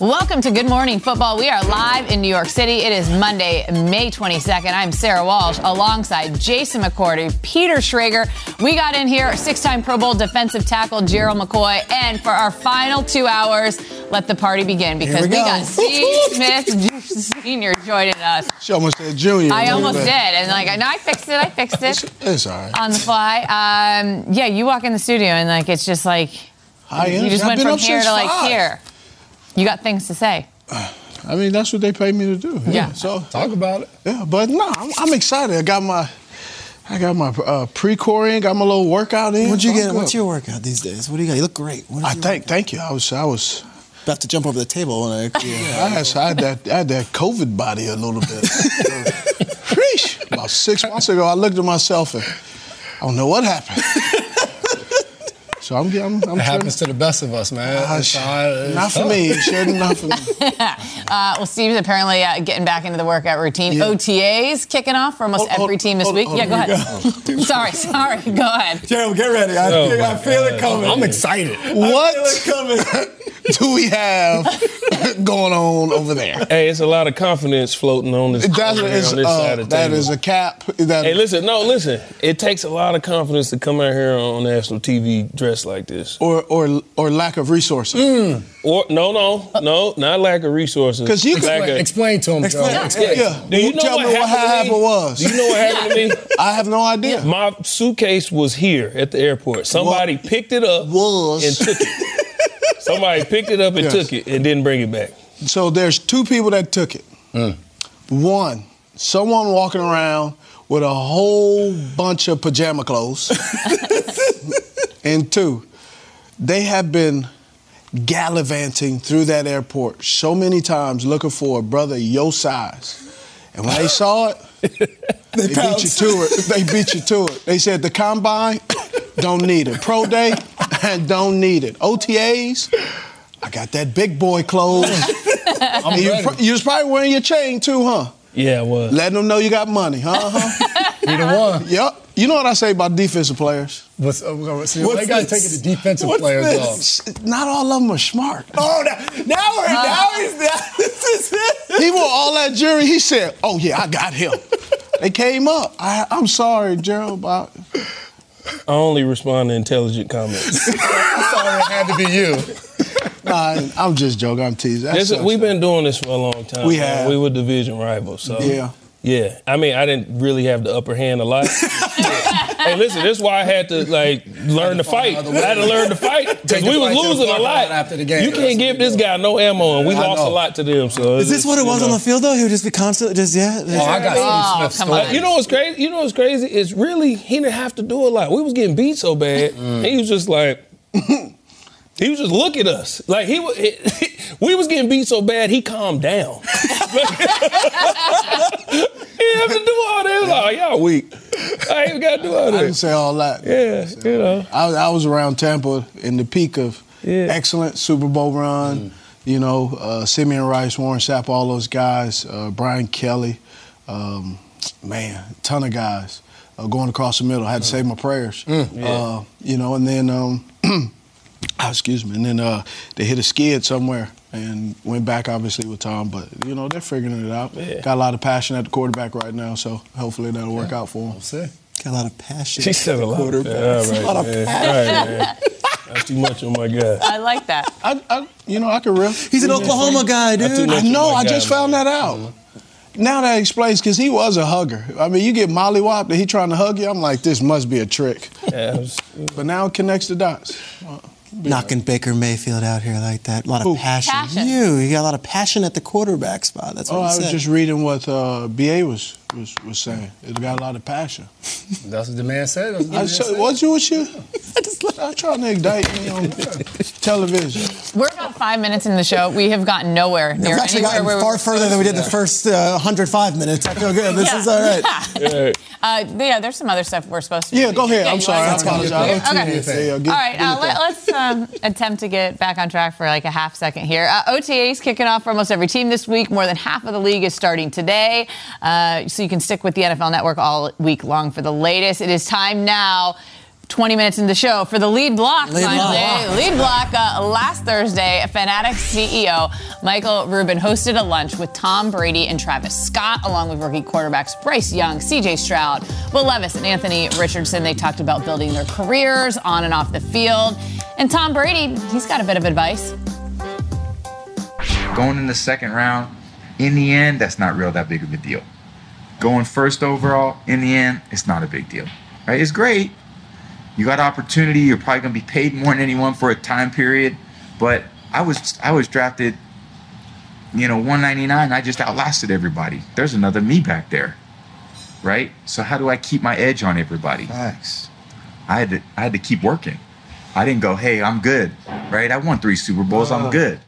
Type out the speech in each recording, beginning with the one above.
Welcome to Good Morning Football. We are live in New York City. It is Monday, May 22nd. I'm Sarah Walsh alongside Jason McCourty, Peter Schrager. We got in here, six time Pro Bowl defensive tackle Gerald McCoy. And for our final two hours, let the party begin because we we, go. got Steve Smith Sr. joining us. She almost said junior. I almost did. And like, no, I fixed it. I fixed it It's all right. on the fly. Um, yeah, you walk in the studio and like, it's just like, High you just I've went from here to like five. here. You got things to say. I mean, that's what they pay me to do. Yeah. So Talk about it. yeah, but no, I'm, I'm excited. I got my, I got my uh, pre-core in, got my little workout in. What'd you so I'm get? What's your workout these days? What do you got? You look great. What is I thank, workout? thank you. I was, I was. about to jump over the table when I. I, had, I had that, I had that COVID body a little bit. Sheesh. About six months ago, I looked at myself and I don't know what happened. So I'm, I'm, I'm It happens to the best of us, man. Ah, It's sh- all- it's not for me. Shouldn't for me. Uh, well, Steve's apparently uh, getting back into the workout routine. Yeah. OTAs kicking off for almost Hold- hold- every team this hold- week. hold- yeah, go here we ahead. sorry, sorry. Go ahead. Gerald, get ready. I, Oh, feel, I feel it coming. I'm excited. What I feel it coming. do we have going on over there? Hey, it's a lot of confidence floating on this, That's over what here is, on this uh, side of the table. is a cap. That, Hey, listen, no, listen. It takes a lot of confidence to come out here on national TV dressed like this. or or or lack of resources. Mm. Or no, no, no, not lack of resources. Because you can- of, Explain to him, Explain- Gerald. yeah. yeah. Do you know Tell what me what happened, to happened me? was. Do you know what happened to me? I have no idea. My suitcase was here at the airport. Somebody picked it up Was. and took it. Somebody picked it up and Yes. took it and didn't bring it back. So there's two people that took it. One, someone walking around with a whole bunch of pajama clothes. and two, they have been gallivanting through that airport so many times looking for a brother your size. And when they saw it, they, beat you to it. They beat you to it. They said the combine, don't need it. Pro day, don't need it. OTAs, I got that big boy clothes. You, ready. you was probably wearing your chain too, huh? Yeah, it was. Letting them know you got money, huh? huh? He the one. yep. You know what I say about defensive players? What's, uh, what's, see, What's they got to take it to defensive What's players this? Not all of them are smart. Oh, now, now, we're, now he's now, this is it. He wore all that jury. He said, "Oh yeah, I got him." they came up. I, I'm sorry, Gerald. But I only respond to intelligent comments. Sorry, it had to be you. nah, I'm just joking. I'm teasing. That This- we've been doing this for a long time. We man. have. We were division rivals. So Yeah. yeah. I mean, I didn't really have the upper hand a lot. hey, listen, this is why I had to like learn to fight. I had to learn to fight because we was fight to the losing a lot lot after the game. You can't give this guy no ammo, and we I lost a lot to them. So Is this what it was on the field though? He would just be constantly just yeah. Oh, I got Oh, Steve Smith come story. on. You know what's crazy? You know what's crazy? It's really he didn't have to do a lot. We was getting beat so bad. Mm. He was just like. He was just look at us like he was. we was getting beat so bad he calmed down. he didn't have to do all that. Like, y'all weak. I ain't got to do all that. I didn't say all that. Yeah, you know. I, I was around Tampa in the peak of Yeah. excellent Super Bowl run. You know, uh, Simeon Rice, Warren Sapp, all those guys, uh, Brian Kelly, um, man, ton of guys uh, going across the middle. I had to say my prayers. uh, you know, and then, um, excuse me, and then uh, they hit a skid somewhere and went back obviously with Tom, but you know they're figuring it out. Yeah. Got a lot of passion at the quarterback right now, so hopefully that'll work out for them. See? Got a lot of passion. She said a lot. All right, A lot of passion. All right, man. Too much on my guy. I like that. I, I you know, I could riff. He's an Oklahoma guy, dude. much I know. on my I guy, just man. found that out. now that explains because he was a hugger. I mean, you get mollywopped and he trying to hug you. I'm like, this must be a trick. Yeah, it was- But now it connects the dots. Knocking Baker Mayfield out here like that. A lot of Who? passion. Passion. You. You got a lot of passion at the quarterback spot. That's what Oh, he I was said. just reading what uh, BA was, was was saying. It got a lot of passion. That's what the man said. That's what the I man said, said. what's you with you? Stop trying to indict me on television. We're about five minutes in the show. We have gotten nowhere near We've actually gotten where we far were further than we did the first uh, 105 minutes. I feel good. This Yeah. is all right. yeah. Uh, yeah, there's some other stuff we're supposed to. Yeah, go ahead. Yeah, I'm sorry. I wanna- apologize. Okay. Yeah, yeah, get- All right, uh, it let, us um, attempt to get back on track for like a half second here. Uh, OTAs kicking off for almost every team this week. More than half of the league is starting today, uh, so you can stick with the NFL Network all week long for the latest. It is time now. 20 minutes in the show for the lead block. Lead block. Lead block. Uh, last Thursday, Fanatics CEO Michael Rubin hosted a lunch with Tom Brady and Travis Scott, along with rookie quarterbacks Bryce Young, CJ Stroud, Will Levis, and Anthony Richardson. They talked about building their careers on and off the field. And Tom Brady, he's got a bit of advice. going in the second round, in the end, that's not real that big of a deal. Going first overall, in the end, it's not a big deal. Right? It's great. You got opportunity. You're probably gonna be paid more than anyone for a time period. But I was I was drafted, you know, 199. I just outlasted everybody. There's another me back there. Right? So how do I keep my edge on everybody? Facts. I had to I had to keep working. I didn't go, hey, I'm good. Right? I won three Super Bowls, I'm good.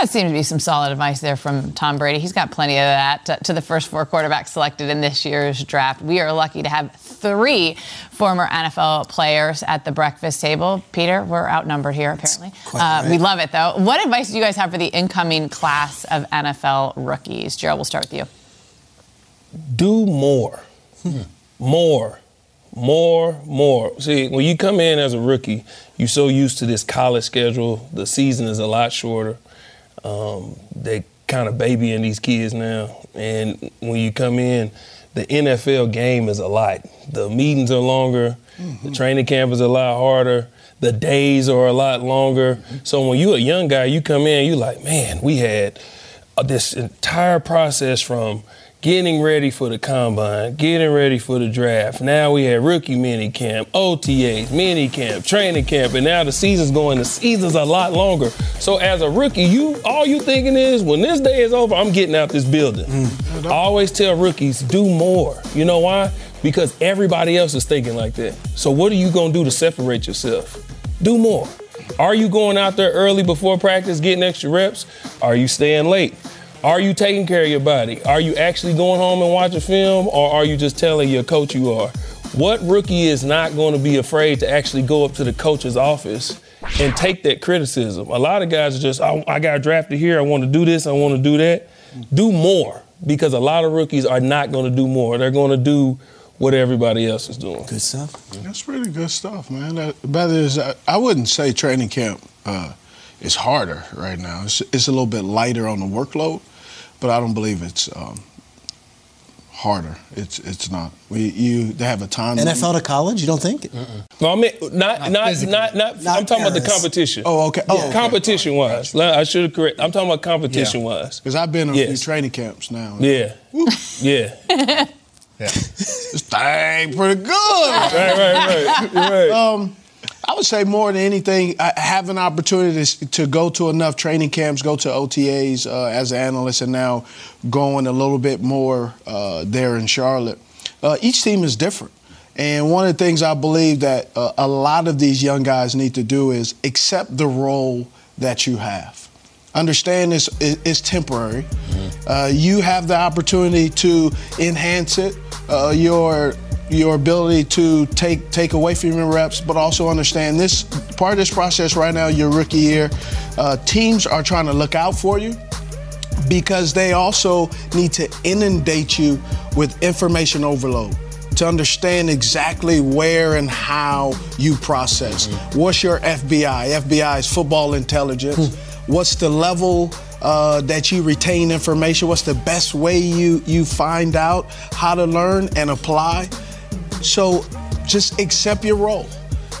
That seems to be some solid advice there from Tom Brady. He's got plenty of that to, to the first four quarterbacks selected in this year's draft. We are lucky to have three former NFL players at the breakfast table. Peter, we're outnumbered here, apparently. Uh. We love it, though. What advice do you guys have for the incoming class of NFL rookies? Gerald, we'll start with you. do more. More. More, more. See, when you come in as a rookie, you're so used to this college schedule. The season is a lot shorter. Um, they kind of babying these kids now. And when you come in, the NFL game is a lot. The meetings are longer. The training camp is a lot harder. The days are a lot longer. So when you're a young guy, you come in, you're like, man, we had uh, this entire process from getting ready for the combine, getting ready for the draft. Now we had rookie mini camp, OTAs, mini camp, training camp, and now the season's going. The season's a lot longer. So as a rookie, you all you thinking is when this day is over, I'm getting out this building. Mm. I always tell rookies, do more. You know why? Because everybody else is thinking like that. So what are you gonna do to separate yourself? Do more. Are you going out there early before practice, getting extra reps? Are you staying late? Are you taking care of your body? Are you actually going home and watching film, or are you just telling your coach you are? What rookie is not going to be afraid to actually go up to the coach's office and take that criticism? A lot of guys are just, I, I got drafted here. I want to do this. I want to do that. Do more because a lot of rookies are not going to do more. They're going to do what everybody else is doing. Good stuff. That's really good stuff, man. That, but is, I, I wouldn't say training camp uh, is harder right now. It's, it's a little bit lighter on the workload, but I don't believe it's um, harder. It's it's not. We you they have a time. limit. NFL to college? You don't think? No, I mean not not physically. not not. Not I'm talking about the competition. Oh, okay. Oh, okay. competition wise. I should have correct. I'm talking about competition wise. Because I've been in a few Yes. training camps now. Yeah, yeah. This thing pretty good. Right, right, right, right. Um, I would say more than anything, I have an opportunity to, to go to enough training camps, go to OTAs uh, as an analyst, and now going a little bit more uh, there in Charlotte. Uh, each team is different. And one of the things I believe that uh, a lot of these young guys need to do is accept the role that you have. Understand this is, is temporary. Uh, you have the opportunity to enhance it. Uh, your your ability to take take away from your reps, but also understand this part of this process right now, your rookie year. Uh, teams are trying to look out for you because they also need to inundate you with information overload to understand exactly where and how you process. What's your FBI? FBI is football intelligence. What's the level uh, that you retain information? What's the best way you you find out how to learn and apply? So just accept your role.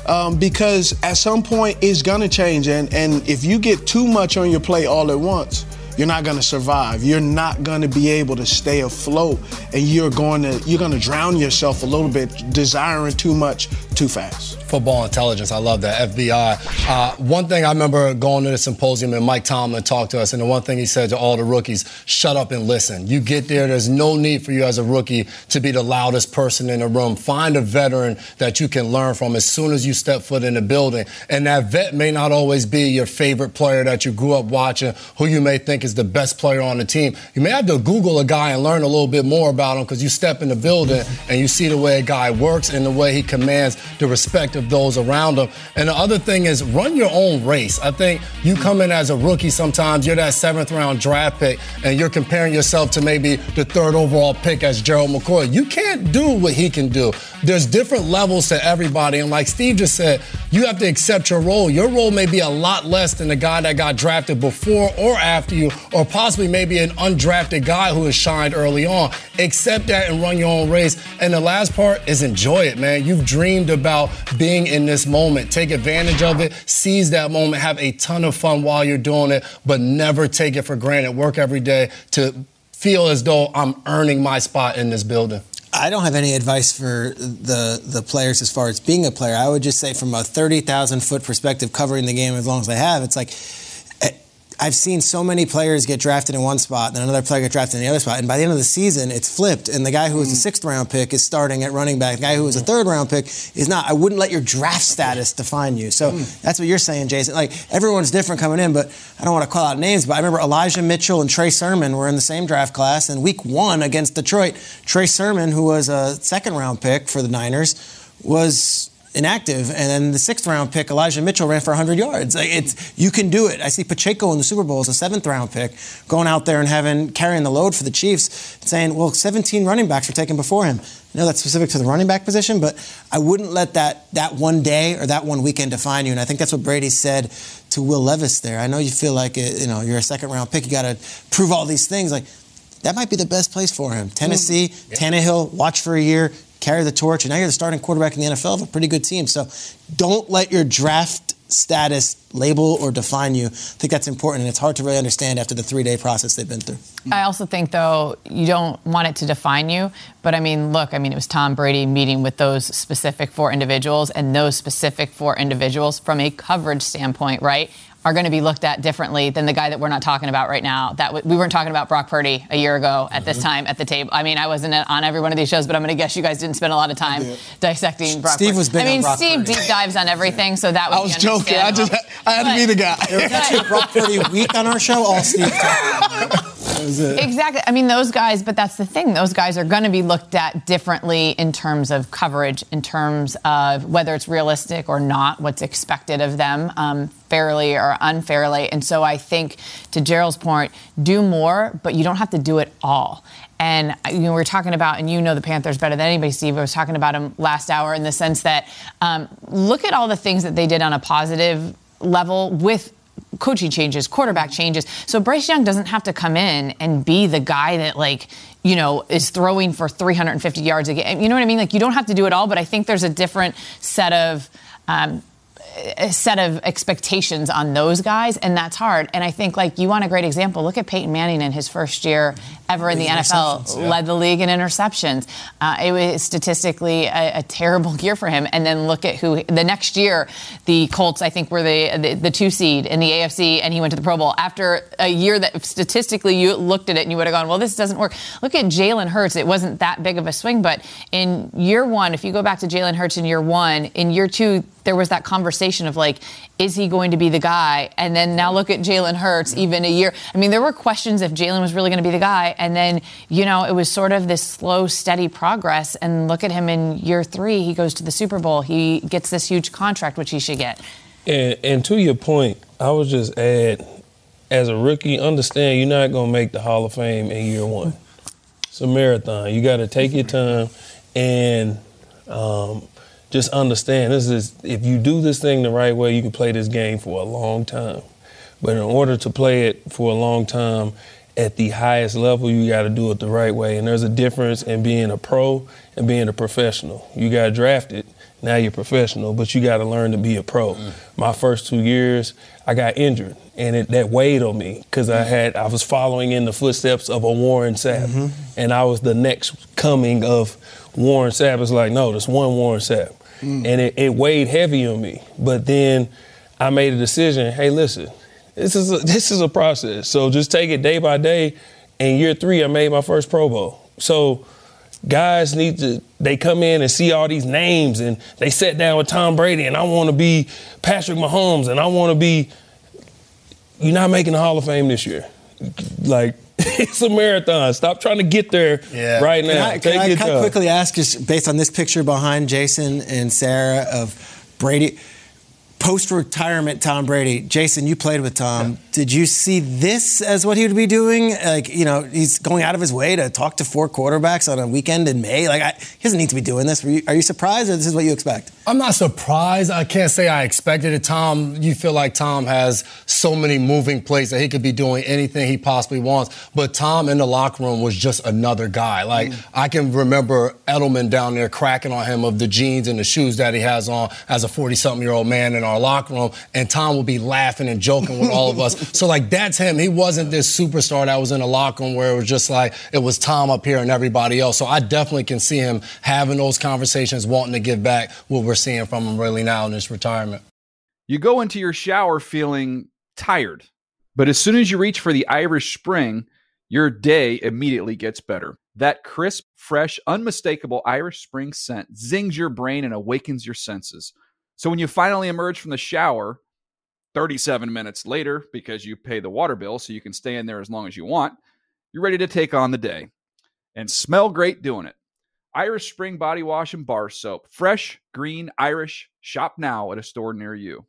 Um, because at some point it's gonna change and, and if you get too much on your plate all at once, you're not going to survive. You're not going to be able to stay afloat, and you're going to you're going to drown yourself a little bit, desiring too much too fast football intelligence. I love that. FBI. Uh, one thing I remember going to the symposium and Mike Tomlin talked to us, and the one thing he said to all the rookies shut up and listen. You get there, there's no need for you as a rookie to be the loudest person in the room. Find a veteran that you can learn from as soon as you step foot in the building. And that vet may not always be your favorite player that you grew up watching, who you may think is the best player on the team. You may have to Google a guy and learn a little bit more about him because you step in the building and you see the way a guy works and the way he commands the respect of those around him. And the other thing is run your own race. I think you come in as a rookie sometimes, you're that seventh round draft pick, and you're comparing yourself to maybe the third overall pick as Gerald McCoy. You can't do what he can do. There's different levels to everybody. And like Steve just said, you have to accept your role. Your role may be a lot less than the guy that got drafted before or after you, or possibly maybe an undrafted guy who has shined early on. Accept that and run your own race. And the last part is enjoy it, man. You've dreamed about being in this moment. Take advantage of it, seize that moment, have a ton of fun while you're doing it, but never take it for granted. Work every day to feel as though I'm earning my spot in this building. I don't have any advice for the the players as far as being a player. I would just say from a 30,000 foot perspective covering the game as long as I have, it's like I've seen so many players get drafted in one spot, then another player get drafted in the other spot, and by the end of the season, it's flipped, and the guy who was a mm. sixth round pick is starting at running back. The guy who was a third round pick is not. I wouldn't let your draft status define you. So mm. that's what you're saying, Jason. Like everyone's different coming in, but I don't want to call out names, but I remember Elijah Mitchell and Trey Sermon were in the same draft class, and week one against Detroit, Trey Sermon, who was a second round pick for the Niners, was inactive, and then the sixth round pick Elijah Mitchell ran for 100 yards. Like it's you can do it. I see Pacheco in the Super Bowl as a seventh round pick going out there and having carrying the load for the Chiefs, saying, "Well, 17 running backs were taken before him." I know that's specific to the running back position, but I wouldn't let that that one day or that one weekend define you. And I think that's what Brady said to Will Levis there. I know you feel like it, you know you're a second round pick. You got to prove all these things. Like that might be the best place for him. Tennessee, mm-hmm. yeah. Tannehill, watch for a year, carry the torch, and now you're the starting quarterback in the NFL of a pretty good team. So don't let your draft status label or define you. I think that's important, and it's hard to really understand after the three day process they've been through. I also think, though, you don't want it to define you. But I mean, look, I mean, it was Tom Brady meeting with those specific four individuals, and those specific four individuals, from a coverage standpoint, right, are going to be looked at differently than the guy that we're not talking about right now. That w- we weren't talking about Brock Purdy a year ago at mm-hmm. this time at the table. I mean, I wasn't on every one of these shows, but I'm going to guess you guys didn't spend a lot of time dissecting Brock. Steve Purdy. was big. I mean, Steve Purdy. deep dives on everything, so that was. I was joking. I just I had but, to be the guy. There was actually Brock Purdy week on our show. All Steve. Exactly. I mean, those guys, but that's the thing. Those guys are going to be looked at differently in terms of coverage, in terms of whether it's realistic or not, what's expected of them. Um, fairly or unfairly. And so I think, to Gerald's point, do more, but you don't have to do it all. And you know, we are talking about, and you know the Panthers better than anybody, Steve. I was talking about them last hour in the sense that um, look at all the things that they did on a positive level with coaching changes, quarterback changes. So Bryce Young doesn't have to come in and be the guy that like you know is throwing for 350 yards a game. You know what I mean? Like you don't have to do it all, but I think there's a different set of um, a set of expectations on those guys, and that's hard. And I think, like, you want a great example. Look at Peyton Manning in his first year ever in the, the NFL, yeah. led the league in interceptions. Uh, it was statistically a, a, terrible year for him. And then look at who the next year, the Colts, I think, were the, the, the two seed in the AFC, and he went to the Pro Bowl after a year that statistically you looked at it and you would have gone, well, this doesn't work. Look at Jalen Hurts. It wasn't that big of a swing, but in year one, if you go back to Jalen Hurts in year one, in year two, there was that conversation of like, is he going to be the guy? And then now look at Jalen Hurts, even a year. I mean, there were questions if Jalen was really going to be the guy. And then, you know, it was sort of this slow, steady progress. And look at him in year three. He goes to the Super Bowl. He gets this huge contract, which he should get. And, and to your point, I would just add, as a rookie, understand you're not going to make the Hall of Fame in year one. It's a marathon. You got to take your time and um, just understand this is if you do this thing the right way, you can play this game for a long time. But in order to play it for a long time, at the highest level, you got to do it the right way. And there's a difference in being a pro and being a professional. You got drafted, now you're professional, but you got to learn to be a pro. Mm. My first two years, I got injured, and it, that weighed on me because I had I was following in the footsteps of a Warren Sapp, mm-hmm. and I was the next coming of Warren Sapp. It's like no, there's one Warren Sapp, mm. and it, it weighed heavy on me. But then I made a decision. Hey, listen, this is a, this is a process. So just take it day by day. And year three, I made my first Pro Bowl. So guys need to they come in and see all these names and they sat down with Tom Brady and I want to be Patrick Mahomes and I want to be you're not making the Hall of Fame this year. Like it's a marathon. Stop trying to get there yeah. right now. Can I, can I, can I quickly ask, just based on this picture behind Jason and Sarah of Brady, post retirement Tom Brady. Jason, you played with Tom. Yeah. Did you see this as what he would be doing? Like, you know, he's going out of his way to talk to four quarterbacks on a weekend in May. Like, I, he doesn't need to be doing this. You, are you surprised, or this is what you expect? I'm not surprised. I can't say I expected it. Tom, you feel like Tom has so many moving plates that he could be doing anything he possibly wants. But Tom in the locker room was just another guy. Like, mm. I can remember Edelman down there cracking on him of the jeans and the shoes that he has on as a 40 something year old man in our locker room. And Tom would be laughing and joking with all of us. So, like, that's him. He wasn't this superstar that was in the locker room where it was just like it was Tom up here and everybody else. So, I definitely can see him having those conversations, wanting to give back what we're seeing from him really now in his retirement. You go into your shower feeling tired, but as soon as you reach for the Irish Spring, your day immediately gets better. That crisp, fresh, unmistakable Irish Spring scent zings your brain and awakens your senses. So when you finally emerge from the shower, 37 minutes later, because you pay the water bill so you can stay in there as long as you want, you're ready to take on the day and smell great doing it. Irish Spring Body Wash and Bar Soap. Fresh, green, Irish. Shop now at a store near you.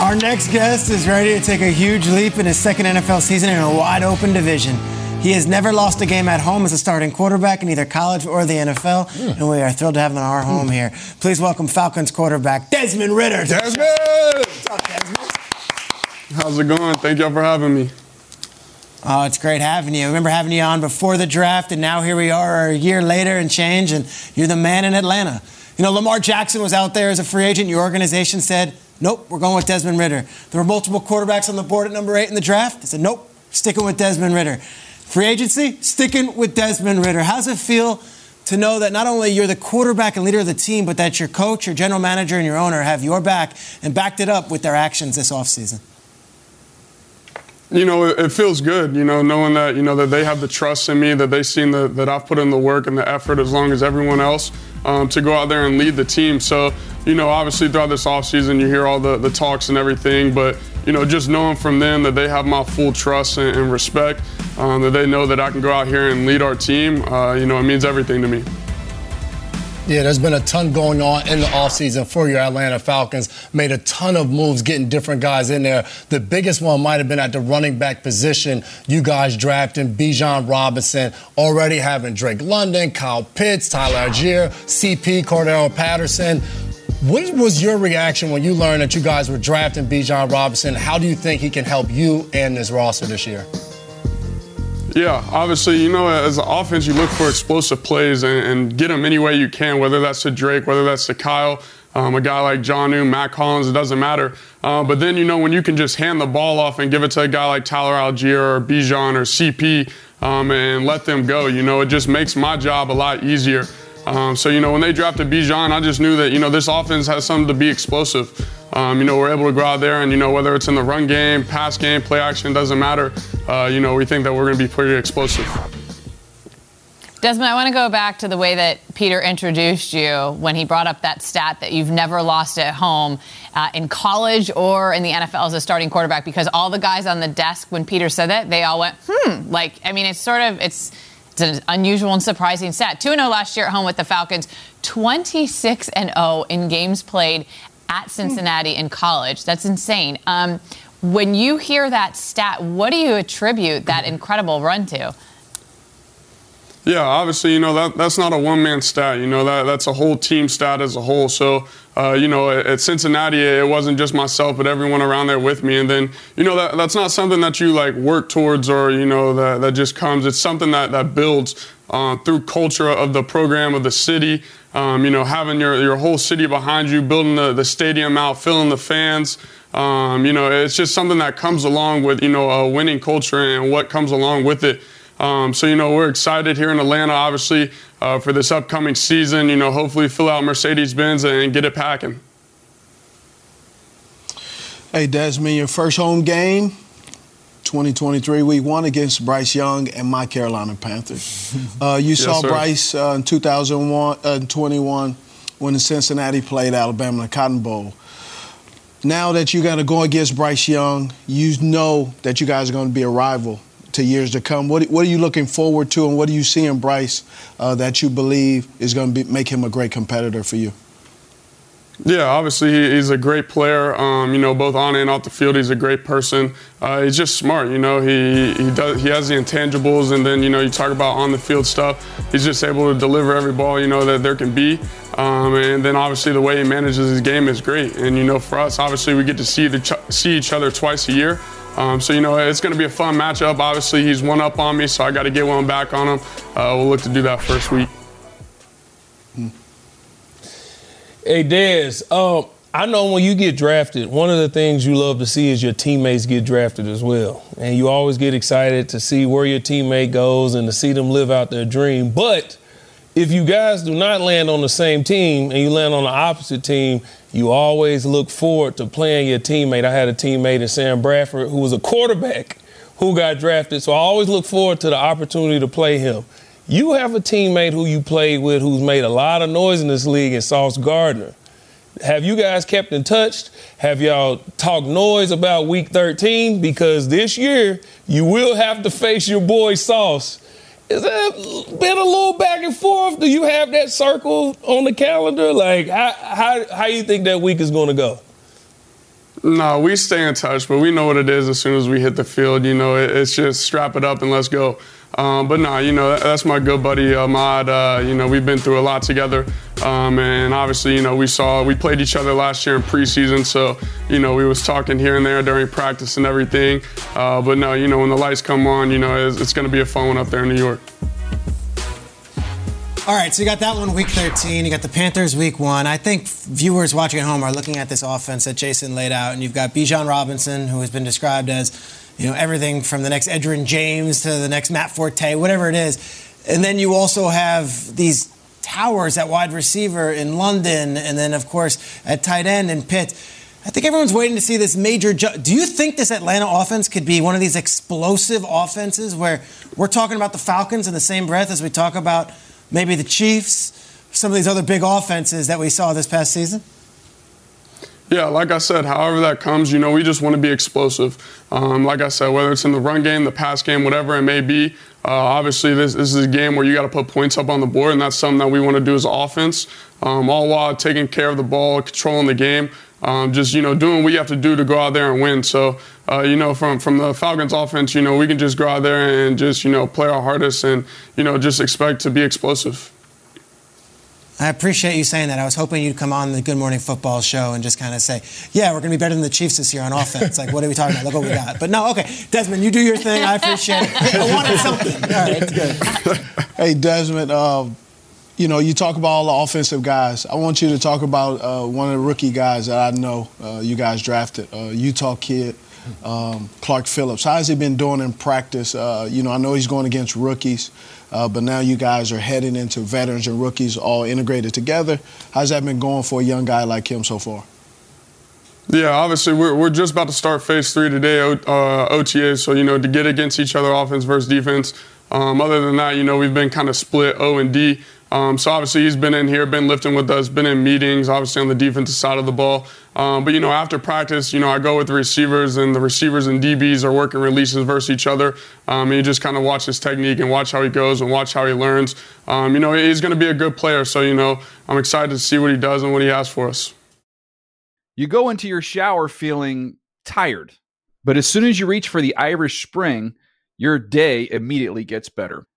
Our next guest is ready to take a huge leap in his second NFL season in a wide open division. He has never lost a game at home as a starting quarterback in either college or the NFL, mm. and we are thrilled to have him in our home mm. here. Please welcome Falcons quarterback Desmond Ridder. Desmond! What's up, Desmond? How's it going? Thank y'all for having me. Oh, it's great having you. I remember having you on before the draft, and now here we are a year later and change, and you're the man in Atlanta. You know, Lamar Jackson was out there as a free agent. Your organization said, nope, we're going with Desmond Ridder. There were multiple quarterbacks on the board at number eight in the draft. They said, nope, sticking with Desmond Ridder. Free agency, sticking with Desmond Ridder. How's it feel to know that not only you're the quarterback and leader of the team, but that your coach, your general manager, and your owner have your back and backed it up with their actions this offseason? you know, it, feels good, you know, knowing that, you know, that they have the trust in me, that they've seen the, that I've put in the work and the effort as long as everyone else um, to go out there and lead the team. So, you know, obviously throughout this offseason, you hear all the, the talks and everything, but, you know, just knowing from them that they have my full trust and, and respect, um, that they know that I can go out here and lead our team, uh, you know, it means everything to me. Yeah, there's been a ton going on in the offseason for your Atlanta Falcons. Made a ton of moves, getting different guys in there. The biggest one might have been at the running back position. You guys drafting Bijan Robinson, already having Drake London, Kyle Pitts, Tyler Allgeier, CP, Cordarrelle Patterson. What was your reaction when you learned that you guys were drafting Bijan Robinson? How do you think he can help you and this roster this year? Yeah, obviously, you know, as an offense, you look for explosive plays and, and get them any way you can, whether that's to Drake, whether that's to Kyle, um, a guy like Jonnu, Matt Collins, it doesn't matter. Uh, but then, you know, when you can just hand the ball off and give it to a guy like Tyler Allgeier or Bijan or CP um, and let them go, you know, it just makes my job a lot easier. Um, so, you know, when they drafted Bijan, I just knew that, you know, this offense has something to be explosive. Um, you know, we're able to go out there and, you know, whether it's in the run game, pass game, play action, doesn't matter. Uh, you know, we think that we're going to be pretty explosive. Desmond, I want to go back to the way that Peter introduced you when he brought up that stat that you've never lost at home uh, in college or in the NFL as a starting quarterback because all the guys on the desk when Peter said that, they all went, hmm. Like, I mean, it's sort of, it's, it's an unusual and surprising stat. 2 0 last year at home with the Falcons, 26 and 0 in games played at Cincinnati in college. That's insane. Um, when you hear that stat, what do you attribute that incredible run to? Yeah, obviously, you know that that's not a one man stat. You know that that's a whole team stat as a whole. So, uh, you know, at, at, Cincinnati, it wasn't just myself, but everyone around there with me. And then, you know, that that's not something that you like work towards or you know that that just comes. It's something that that builds uh, through culture of the program of the city. Um, you know, having your your whole city behind you, building the the stadium out, filling the fans. Um, you know, it's just something that comes along with you know a winning culture and what comes along with it. Um, so, you know, we're excited here in Atlanta, obviously, uh, for this upcoming season. You know, hopefully fill out Mercedes Benz and get it packing. Hey, Desmond, your first home game, 2023 week one against Bryce Young and my Carolina Panthers. Uh, you yes, saw sir. Bryce uh, in 2021 uh, when the Cincinnati played Alabama in the Cotton Bowl. Now that you're going to go against Bryce Young, you know that you guys are going to be a rival to years to come. What, what are you looking forward to, and what do you see in Bryce uh, that you believe is going to make him a great competitor for you? Yeah, obviously he's a great player. Um, you know, both on and off the field, he's a great person. Uh, he's just smart. You know, he he does he has the intangibles, and then you know you talk about on the field stuff. He's just able to deliver every ball you know that there can be. Um, and then obviously the way he manages his game is great. And you know, for us, obviously we get to see the see each other twice a year. Um, so, you know, it's going to be a fun matchup. Obviously, he's one up on me, so I got to get one back on him. Uh, we'll look to do that first week. Hey, Dez, um, I know when you get drafted, one of the things you love to see is your teammates get drafted as well. And you always get excited to see where your teammate goes and to see them live out their dream. But if you guys do not land on the same team and you land on the opposite team, you always look forward to playing your teammate. I had a teammate in Sam Bradford who was a quarterback who got drafted, so I always look forward to the opportunity to play him. You have a teammate who you played with who's made a lot of noise in this league, and Sauce Gardner. Have you guys kept in touch? Have y'all talked noise about week 13? Because this year you will have to face your boy Sauce is that been a little back and forth? Do you have that circle on the calendar? Like, how how how you think that week is going to go? No, we stay in touch, but we know what it is as soon as we hit the field. You know, it, it's just strap it up and let's go. Um, but no, you know, that's my good buddy Ahmad. Uh, you know, we've been through a lot together. Um, and obviously, you know, we saw, we played each other last year in preseason. So, you know, we was talking here and there during practice and everything. Uh, but no, you know, when the lights come on, you know, it's, it's going to be a fun one up there in New York. All right, so you got that one week 13. You got the Panthers week one. I think viewers watching at home are looking at this offense that Jason laid out, and you've got Bijan Robinson, who has been described as you know, everything from the next Edgerrin James to the next Matt Forte, whatever it is. And then you also have these towers at wide receiver in London, and then, of course, at tight end in Pitt. I think everyone's waiting to see this major. Do you think this Atlanta offense could be one of these explosive offenses where we're talking about the Falcons in the same breath as we talk about maybe the Chiefs, some of these other big offenses that we saw this past season? Yeah, like I said, however that comes, you know, we just want to be explosive. Um, like I said, whether it's in the run game, the pass game, whatever it may be, uh, obviously this, this, is a game where you got to put points up on the board, and that's something that we want to do as offense, um, all while taking care of the ball, controlling the game, um, just you know doing what you have to do to go out there and win. So uh, you know from from the Falcons offense, you know we can just go out there and just you know play our hardest and you know just expect to be explosive. I appreciate you saying that. I was hoping you'd come on the Good Morning Football show and just kind of say, "Yeah, we're going to be better than the Chiefs this year on offense." Like, what are we talking about? Look what we got. But no, okay, Desmond, you do your thing. I appreciate it. I wanted something. All right, good. Hey, Desmond. Uh, you know, you talk about all the offensive guys. I want you to talk about uh, one of the rookie guys that I know uh, you guys drafted, uh, Utah kid. Um, Clark Phillips. How has he been doing in practice? Uh, you know, I know he's going against rookies. Uh, but now you guys are heading into veterans and rookies all integrated together. How's that been going for a young guy like him so far? Yeah, obviously we're, we're just about to start phase three today, uh, OTA. So you know to get against each other, offense versus defense. Um, other than that, you know we've been kind of split O and D. Um, so obviously he's been in here, been lifting with us, been in meetings, obviously on the defensive side of the ball. Um, but you know, after practice, you know, I go with the receivers, and the receivers and DBs are working releases versus each other. Um, and you just kind of watch his technique and watch how he goes and watch how he learns. Um, you know, he's going to be a good player, so you know, I'm excited to see what he does and what he has for us. You go into your shower feeling tired, but as soon as you reach for the Irish Spring, your day immediately gets better.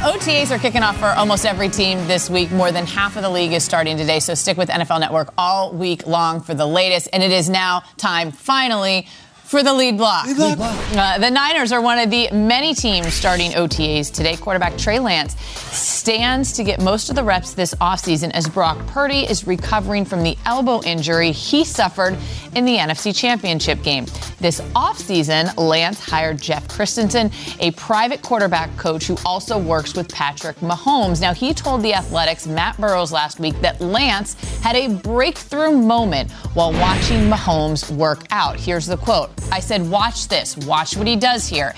OTAs are kicking off for almost every team this week. More than half of the league is starting today, so stick with NFL Network all week long for the latest. And it is now time, finally, for the lead block. Lead block. Uh, the Niners are one of the many teams starting OTAs today. Quarterback Trey Lance stands to get most of the reps this offseason as Brock Purdy is recovering from the elbow injury he suffered in the NFC Championship game. This offseason, Lance hired Jeff Christensen, a private quarterback coach who also works with Patrick Mahomes. Now, he told the Athletic's Matt Barrows last week that Lance had a breakthrough moment while watching Mahomes work out. Here's the quote I said, Watch this, watch what he does here.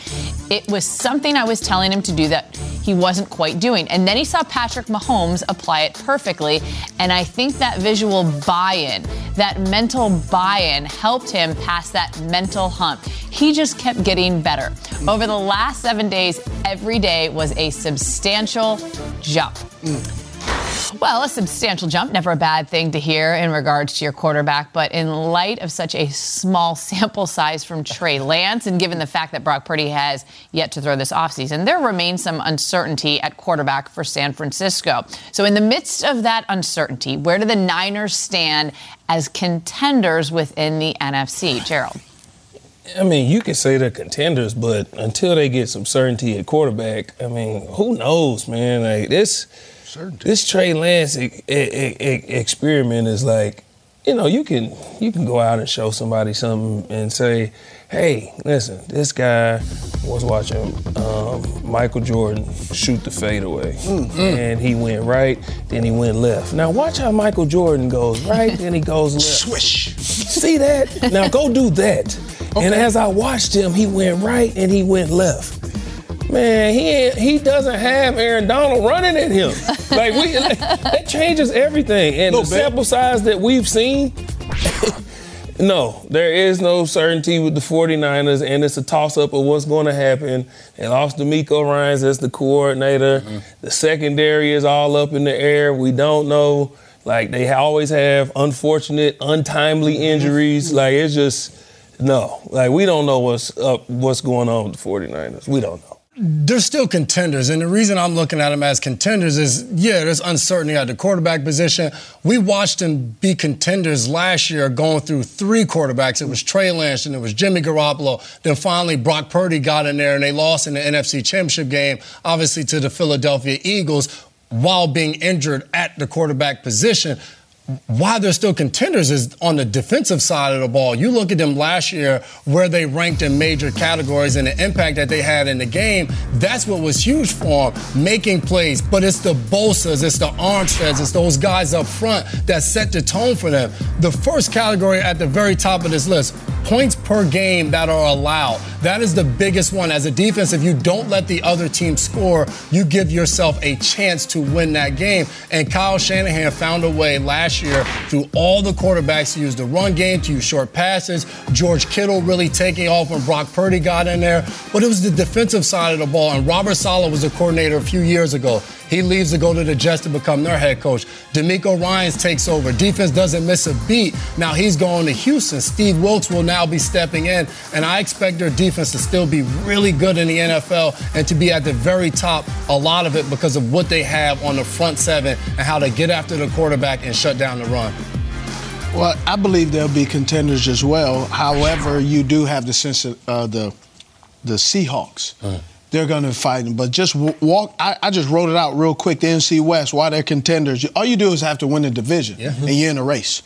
It was something I was telling him to do that he wasn't quite doing. And then he saw Patrick Mahomes apply it perfectly. And I think that visual buy in, that mental buy in, helped him pass that mental hump. He just kept getting better. Over the last seven days, every day was a substantial jump. Mm. Well, a substantial jump, never a bad thing to hear in regards to your quarterback, but in light of such a small sample size from Trey Lance, and given the fact that Brock Purdy has yet to throw this offseason, there remains some uncertainty at quarterback for San Francisco. So, in the midst of that uncertainty, where do the Niners stand as contenders within the NFC? Gerald. I mean, you can say they're contenders, but until they get some certainty at quarterback, I mean, who knows, man? Like this Certainty. This Trey Lance e- e- e- experiment is like, you know, you can you can go out and show somebody something and say, hey, listen, this guy was watching um, Michael Jordan shoot the fadeaway, mm-hmm. and he went right, then he went left. Now watch how Michael Jordan goes right, then he goes left. Swish. See that? Now go do that. Okay. And as I watched him, he went right and he went left. Man, he he doesn't have Aaron Donald running at him. Like we like, that changes everything. And the sample size that we've seen, no, there is no certainty with the 49ers, and it's a toss-up of what's going to happen. They lost DeMeco Ryans as the coordinator. Mm-hmm. The secondary is all up in the air. We don't know. Like they always have unfortunate, untimely mm-hmm. injuries. Like it's just no. Like we don't know what's up, what's going on with the 49ers. We don't know they're still contenders. And the reason I'm looking at them as contenders is, yeah, there's uncertainty at the quarterback position. We watched them be contenders last year going through three quarterbacks. It was Trey Lance and it was Jimmy Garoppolo. Then finally Brock Purdy got in there and they lost in the NFC Championship game, obviously to the Philadelphia Eagles while being injured at the quarterback position why they're still contenders is on the defensive side of the ball. You look at them last year where they ranked in major categories and the impact that they had in the game. That's what was huge for them, making plays. But it's the Bosa's, it's the Armsteads, it's those guys up front that set the tone for them. The first category at the very top of this list, points per game that are allowed. That is the biggest one. As a defense, if you don't let the other team score, you give yourself a chance to win that game. And Kyle Shanahan found a way last year through all the quarterbacks to use the run game, to use short passes. George Kittle really taking off when Brock Purdy got in there. But it was the defensive side of the ball, and Robert Saleh was the coordinator a few years ago. He leaves to go to the Jets to become their head coach. DeMeco Ryans takes over. Defense doesn't miss a beat. Now he's going to Houston. Steve Wilks will now be stepping in, and I expect their defense to still be really good in the NFL and to be at the very top, a lot of it because of what they have on the front seven and how they get after the quarterback and shut down the run. Well, I believe they'll be contenders as well. However, you do have the sense of uh, the the Seahawks. Mm they're going to fight them. But just walk. I, I, just wrote it out real quick. The NFC West, why they're contenders. All you do is have to win the division, yeah. and you're in a race.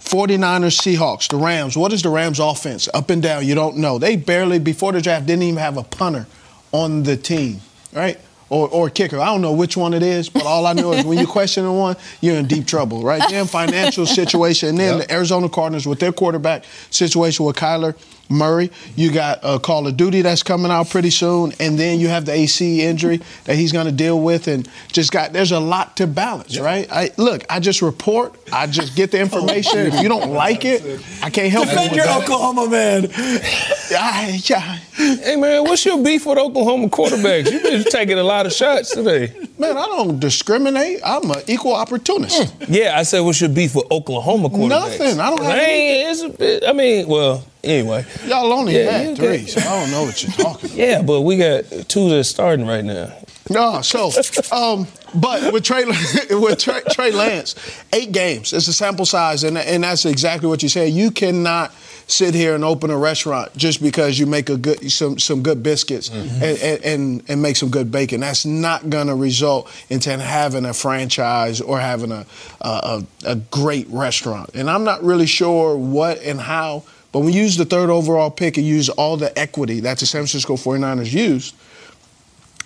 49ers, Seahawks, the Rams. What is the Rams offense? Up and down, you don't know. They barely, before the draft, didn't even have a punter on the team, right? Or, or kicker. I don't know which one it is, but all I know is when you're questioning one, you're in deep trouble, right? Then financial situation, and then yep. the Arizona Cardinals with their quarterback situation with Kyler Murray. You got uh, Call of Duty that's coming out pretty soon, and then you have the AC injury that he's going to deal with, and just got. There's a lot to balance, right? I look. I just report. I just get the information. if you don't like it, I can't help Defend you. your Oklahoma man. I, yeah. Hey man, what's your beef with Oklahoma quarterbacks? You've been taking a lot of shots today. Man, I don't discriminate. I'm an equal opportunist. Yeah, I said what's your beef with Oklahoma quarterbacks? Nothing. I don't have ain't, it's a bit, I mean, well, anyway. Y'all only Yeah, had three, got- so I don't know what you're talking about. Yeah, but we got two that's starting right now. No, so, um, but with Trey, with Trey, Trey Lance, eight games. It's a sample size, and and that's exactly what you said. You cannot sit here and open a restaurant just because you make a good some some good biscuits and, and, and and make some good bacon. That's not going to result into having a franchise or having a a a great restaurant. And I'm not really sure what and how. But when you use the third overall pick and use all the equity that the San Francisco 49ers used,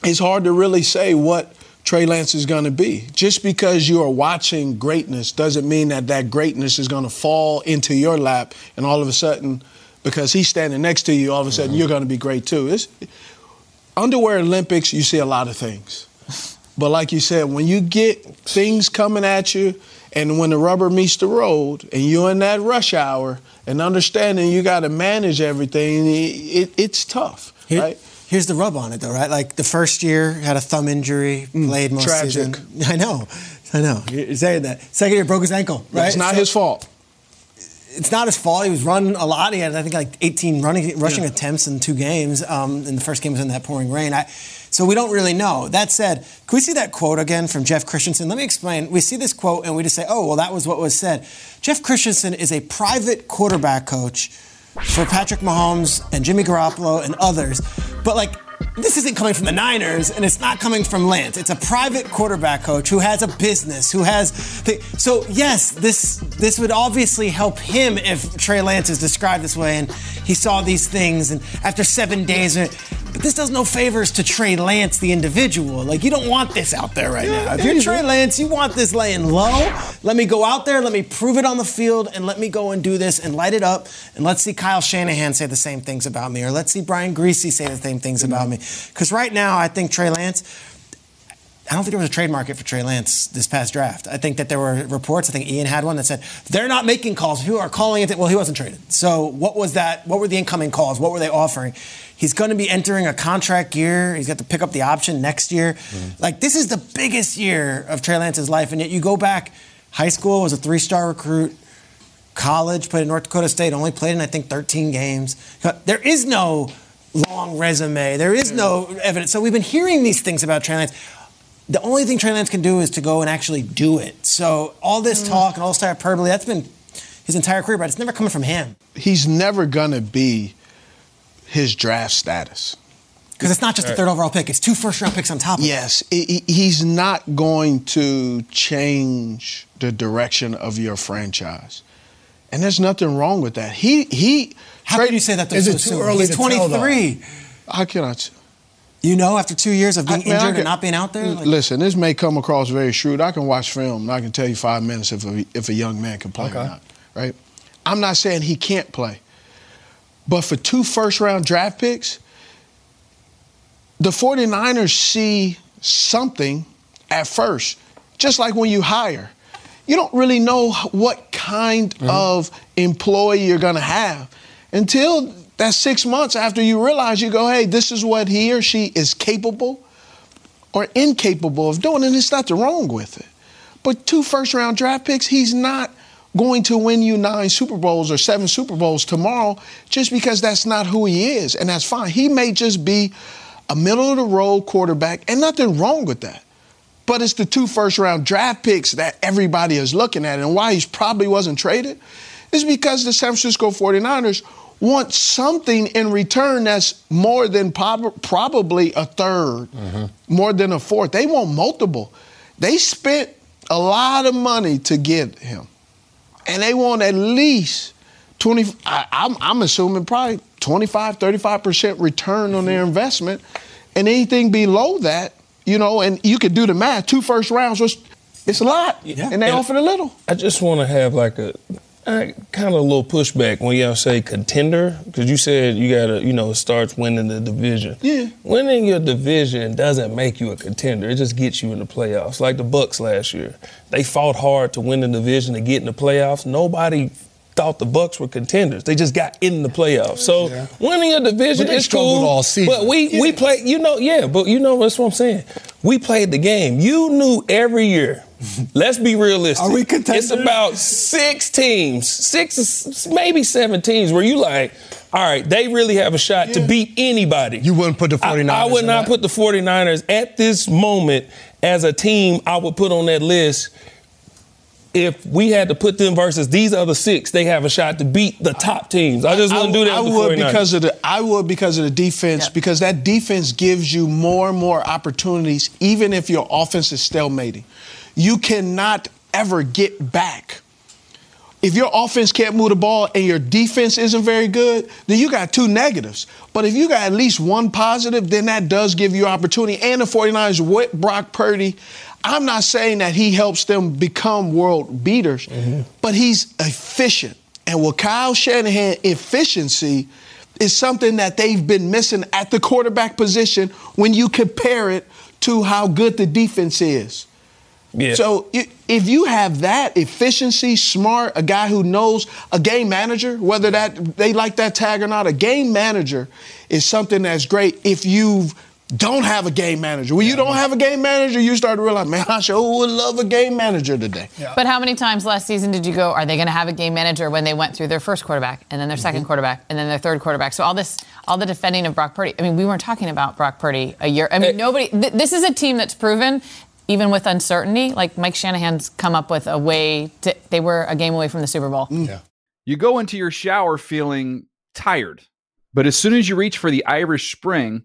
it's hard to really say what Trey Lance is going to be. Just because you are watching greatness doesn't mean that that greatness is going to fall into your lap and all of a sudden, because he's standing next to you, all of a sudden mm-hmm. you're going to be great too. It's, underwear Olympics, you see a lot of things. But like you said, when you get things coming at you and when the rubber meets the road and you're in that rush hour and understanding you got to manage everything, it, it's tough, Here- right? Here's the rub on it, though, right? Like the first year, had a thumb injury, hmm. played most tragic. season. I know, I know. You're saying that. Second year, broke his ankle. Right? It's not So- his fault. It's not his fault. He was running a lot. He had, I think, like 18 running, rushing attempts in two games. Um, and the first game was in that pouring rain. I, so we don't really know. That said, can we see that quote again from Jeff Christensen? Let me explain. We see this quote and we just say, oh, well, that was what was said. Jeff Christensen is a private quarterback coach for Patrick Mahomes and Jimmy Garoppolo and others. But like, this isn't coming from the Niners, and it's not coming from Lance. It's a private quarterback coach who has a business, who has. The, so yes, this this would obviously help him if Trey Lance is described this way, and he saw these things, and after seven days. But this does no favors to Trey Lance, the individual. Like you don't want this out there right now. If you're Trey Lance, you want this laying low. Let me go out there, let me prove it on the field, and let me go and do this and light it up. And let's see Kyle Shanahan say the same things about me, or let's see Brian Griese say the same things about me. Because right now, I think Trey Lance. I don't think there was a trade market for Trey Lance this past draft. I think that there were reports. I think Ian had one that said they're not making calls. People are calling it. Well, he wasn't traded. So what was that? What were the incoming calls? What were they offering? He's going to be entering a contract year. He's got to pick up the option next year. Mm-hmm. Like this is the biggest year of Trey Lance's life, and yet you go back. High school was a three-star recruit. College played at North Dakota State. Only played in I think 13 games. There is no long resume. There is mm-hmm. no evidence. So we've been hearing these things about Trey Lance the only thing Trey Lance can do is to go and actually do it. So all this mm. talk and all this hyperbole, that's been his entire career, but it's never coming from him. He's never going to be his draft status. Because it's not just a third overall pick, it's two first round picks on top of Yes, he- he- he's not going to change the direction of your franchise. And there's nothing wrong with that. He he How can you say that though Is so it too soon? early He's to tell, though? 23. How can I t- You know, after two years of being I- man, injured can- and not being out there? Like, Listen, this may come across very shrewd. I can watch film and I can tell you five minutes if a, if a young man can play or not, right? I'm not saying he can't play. But for two first round draft picks, the 49ers see something at first, just like when you hire. You don't really know what kind mm-hmm. of employee you're going to have until that six months after you realize you go, hey, this is what he or she is capable or incapable of doing, and there's nothing wrong with it. But two first round draft picks, he's not going to win you nine Super Bowls or seven Super Bowls tomorrow just because that's not who he is, and that's fine. He may just be a middle of the road quarterback, and nothing wrong with that. But it's the two first round draft picks that everybody is looking at, and why he probably wasn't traded is because the San Francisco 49ers want something in return that's more than prob- probably a 3rd mm-hmm. more than a fourth. They want multiple. They spent a lot of money to get him, and they want at least 20. I, I'm, I'm assuming probably 25, 35 percent return on their mm-hmm. investment, and anything below that, you know, and you could do the math. Two first rounds was it's a lot, and they And- offered a little. I just want to have like a I kind of a little pushback when y'all say contender because you said you gotta, you know, starts winning the division. Yeah. Winning your division doesn't make you a contender. It just gets you in the playoffs. Like the Bucks last year, they fought hard to win the division to get in the playoffs. Nobody thought the Bucks were contenders. They just got in the playoffs. So Yeah. winning a division is cool. all season. But we we play, you know, yeah. But you know that's what I'm saying. We played the game. You knew every year. Let's be realistic. Are we contenders? It's about six teams, six maybe seven teams where you like, all right, they really have a shot to beat anybody. You wouldn't put the 49ers I, I would not that? put the 49ers at this moment as a team I would put on that list. If we had to put them versus these other six, they have a shot to beat the top teams. I just wouldn't do that. I with would 49ers. because of the I would because of the defense because that defense gives you more and more opportunities even if your offense is stalemating. You cannot ever get back. If your offense can't move the ball and your defense isn't very good, then you got two negatives. But if you got at least one positive, then that does give you opportunity. And the 49ers with Brock Purdy, I'm not saying that he helps them become world beaters, but he's efficient. And with Kyle Shanahan, efficiency is something that they've been missing at the quarterback position when you compare it to how good the defense is. Yeah. So if you have that efficiency, smart, a guy who knows a game manager, whether that they like that tag or not, a game manager is something that's great. If you don't have a game manager, when you don't have a game manager, you start to realize, man, I sure would love a game manager today. But how many times last season did you go, are they going to have a game manager when they went through their first quarterback and then their mm-hmm. 2nd quarterback and then their third quarterback? So all this, all the defending of Brock Purdy. I mean, we weren't talking about Brock Purdy a year. I mean, nobody, th- this is a team that's proven, even with uncertainty, like Mike Shanahan's come up with a way to, they were a game away from the Super Bowl. Mm. You go into your shower feeling tired, but as soon as you reach for the Irish Spring,